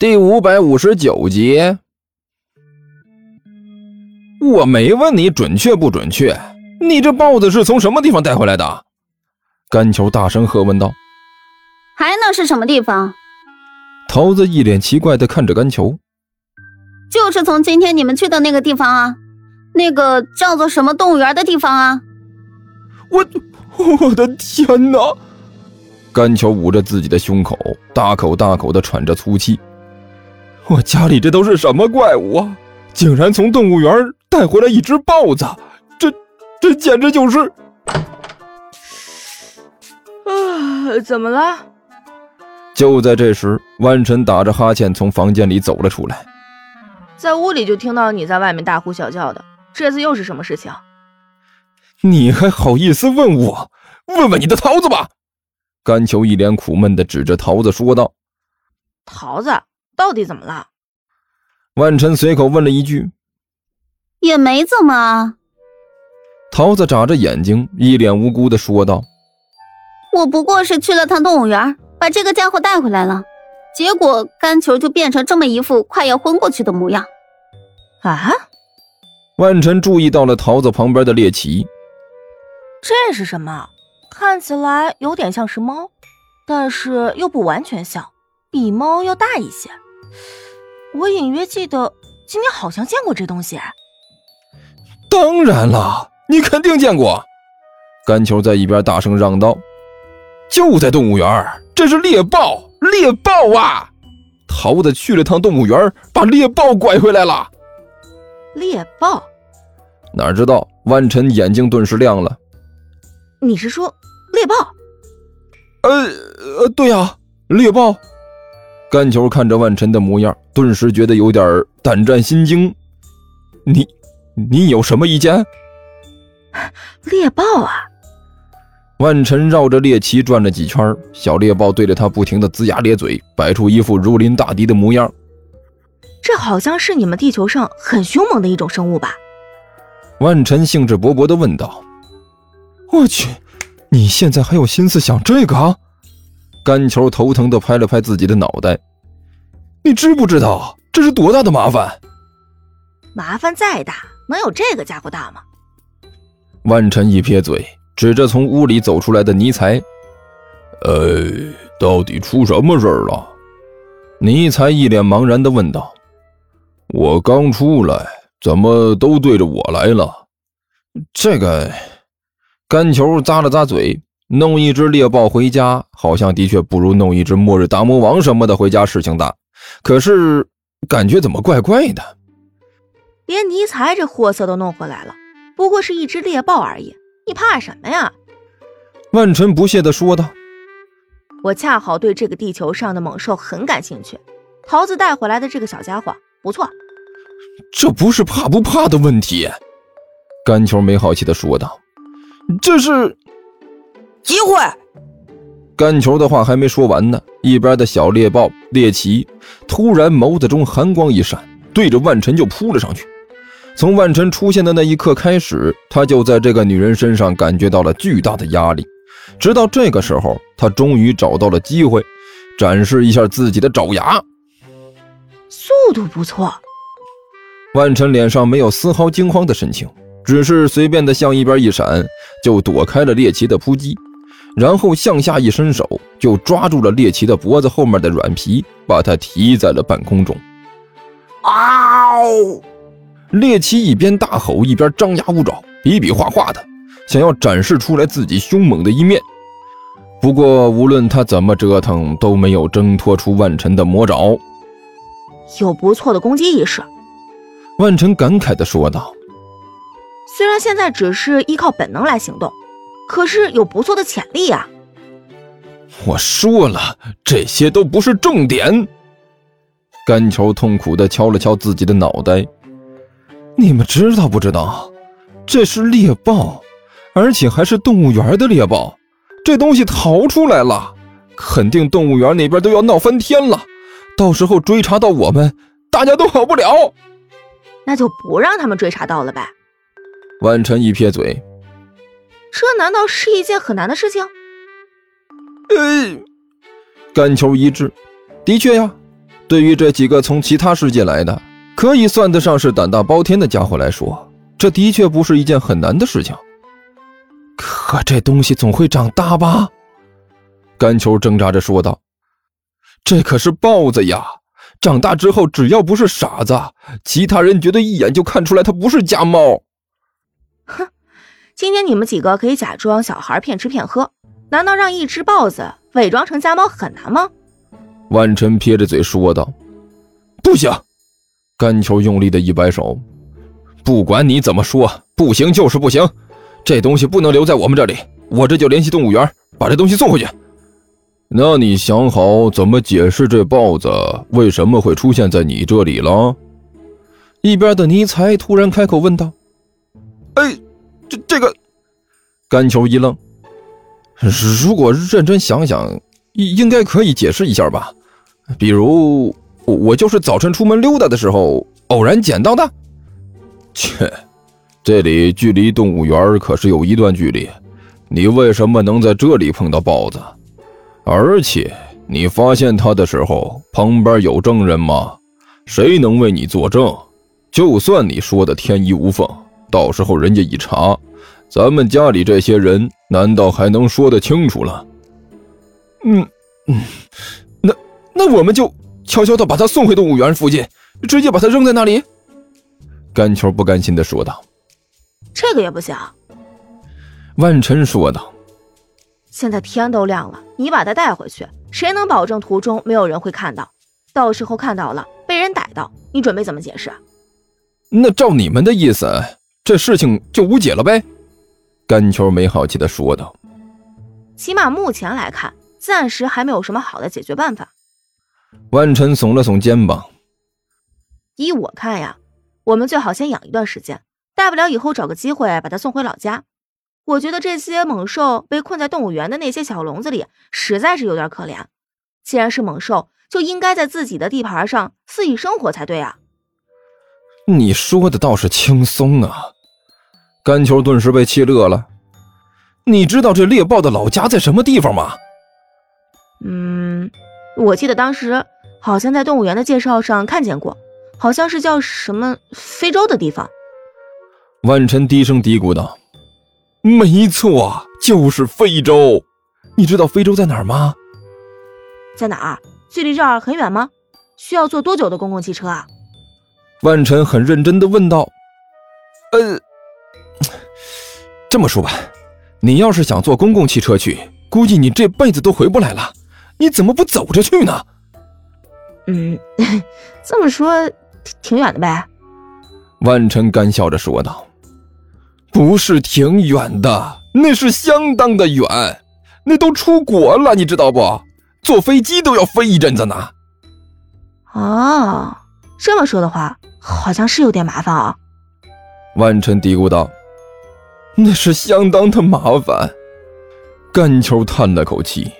第五百五十九集。我没问你准确不准确，你这豹子是从什么地方带回来的？甘球大声喝问道。还能是什么地方？桃子一脸奇怪的看着甘球。就是从今天你们去的那个地方啊，那个叫做什么动物园的地方啊。我我的天哪！甘球捂着自己的胸口，大口大口的喘着粗气。我家里这都是什么怪物啊？竟然从动物园带回来一只豹子，这这简直就是……啊，怎么了？就在这时，万晨打着哈欠从房间里走了出来，在屋里就听到你在外面大呼小叫的，这次又是什么事情？你还好意思问我？问问你的桃子吧！甘球一脸苦闷的指着桃子说道：“桃子。”到底怎么了？万晨随口问了一句：“也没怎么。”桃子眨着眼睛，一脸无辜的说道：“我不过是去了趟动物园，把这个家伙带回来了，结果干球就变成这么一副快要昏过去的模样。”啊！万晨注意到了桃子旁边的猎奇，这是什么？看起来有点像是猫，但是又不完全像，比猫要大一些。我隐约记得今天好像见过这东西。当然了，你肯定见过。甘球在一边大声嚷道：“就在动物园，这是猎豹！猎豹啊！桃子去了趟动物园，把猎豹拐回来了。”猎豹？哪知道？万晨眼睛顿时亮了。你是说猎豹？呃呃，对呀，猎豹。甘球看着万晨的模样，顿时觉得有点胆战心惊。你，你有什么意见？猎豹啊！万晨绕着猎奇转了几圈，小猎豹对着他不停的龇牙咧嘴，摆出一副如临大敌的模样。这好像是你们地球上很凶猛的一种生物吧？万晨兴致勃勃的问道。我去，你现在还有心思想这个？甘球头疼的拍了拍自己的脑袋，你知不知道这是多大的麻烦？麻烦再大，能有这个家伙大吗？万晨一撇嘴，指着从屋里走出来的尼才：“呃，到底出什么事了？”尼才一脸茫然的问道：“我刚出来，怎么都对着我来了？”这个，干球咂了咂嘴。弄一只猎豹回家，好像的确不如弄一只末日大魔王什么的回家事情大。可是感觉怎么怪怪的？连尼才这货色都弄回来了，不过是一只猎豹而已，你怕什么呀？万晨不屑地说道：“我恰好对这个地球上的猛兽很感兴趣，桃子带回来的这个小家伙不错。”这不是怕不怕的问题，甘球没好气地说道：“这是。”机会！干球的话还没说完呢，一边的小猎豹猎奇突然眸子中寒光一闪，对着万晨就扑了上去。从万晨出现的那一刻开始，他就在这个女人身上感觉到了巨大的压力。直到这个时候，他终于找到了机会，展示一下自己的爪牙。速度不错。万晨脸上没有丝毫惊慌的神情，只是随便的向一边一闪，就躲开了猎奇的扑击。然后向下一伸手，就抓住了猎奇的脖子后面的软皮，把他提在了半空中。嗷！猎奇一边大吼，一边张牙舞爪，比比划划的，想要展示出来自己凶猛的一面。不过，无论他怎么折腾，都没有挣脱出万晨的魔爪。有不错的攻击意识，万晨感慨地说道：“虽然现在只是依靠本能来行动。”可是有不错的潜力呀！我说了，这些都不是重点。甘球痛苦的敲了敲自己的脑袋。你们知道不知道？这是猎豹，而且还是动物园的猎豹。这东西逃出来了，肯定动物园那边都要闹翻天了。到时候追查到我们，大家都好不了。那就不让他们追查到了呗。万晨一撇嘴。这难道是一件很难的事情？呃，甘球一致，的确呀，对于这几个从其他世界来的，可以算得上是胆大包天的家伙来说，这的确不是一件很难的事情。可这东西总会长大吧？甘球挣扎着说道：“这可是豹子呀！长大之后，只要不是傻子，其他人绝对一眼就看出来它不是家猫。”哼，今天你们几个可以假装小孩骗吃骗喝，难道让一只豹子伪装成家猫很难吗？万晨撇着嘴说道：“不行！”甘球用力的一摆手：“不管你怎么说，不行就是不行。这东西不能留在我们这里，我这就联系动物园，把这东西送回去。”那你想好怎么解释这豹子为什么会出现在你这里了？一边的尼才突然开口问道：“哎，这这个……”甘球一愣：“如果认真想想，应应该可以解释一下吧。”比如我我就是早晨出门溜达的时候偶然捡到的。切，这里距离动物园可是有一段距离，你为什么能在这里碰到豹子？而且你发现它的时候旁边有证人吗？谁能为你作证？就算你说的天衣无缝，到时候人家一查，咱们家里这些人难道还能说得清楚了？嗯嗯。那那我们就悄悄的把他送回动物园附近，直接把他扔在那里。甘球不甘心的说道：“这个也不行。”万晨说道：“现在天都亮了，你把他带回去，谁能保证途中没有人会看到？到时候看到了，被人逮到，你准备怎么解释？”那照你们的意思，这事情就无解了呗？甘秋没好气的说道：“起码目前来看，暂时还没有什么好的解决办法。”万晨耸了耸肩膀。依我看呀，我们最好先养一段时间，大不了以后找个机会把它送回老家。我觉得这些猛兽被困在动物园的那些小笼子里，实在是有点可怜。既然是猛兽，就应该在自己的地盘上肆意生活才对啊。你说的倒是轻松啊！甘球顿时被气乐了。你知道这猎豹的老家在什么地方吗？嗯。我记得当时好像在动物园的介绍上看见过，好像是叫什么非洲的地方。万晨低声嘀咕道：“没错，就是非洲。你知道非洲在哪儿吗？在哪儿？距离这儿很远吗？需要坐多久的公共汽车啊？”万晨很认真的问道：“呃，这么说吧，你要是想坐公共汽车去，估计你这辈子都回不来了。”你怎么不走着去呢？嗯，这么说挺远的呗。万晨干笑着说道：“不是挺远的，那是相当的远，那都出国了，你知道不？坐飞机都要飞一阵子呢。”哦，这么说的话，好像是有点麻烦啊。万晨嘀咕道：“那是相当的麻烦。”干球叹了口气。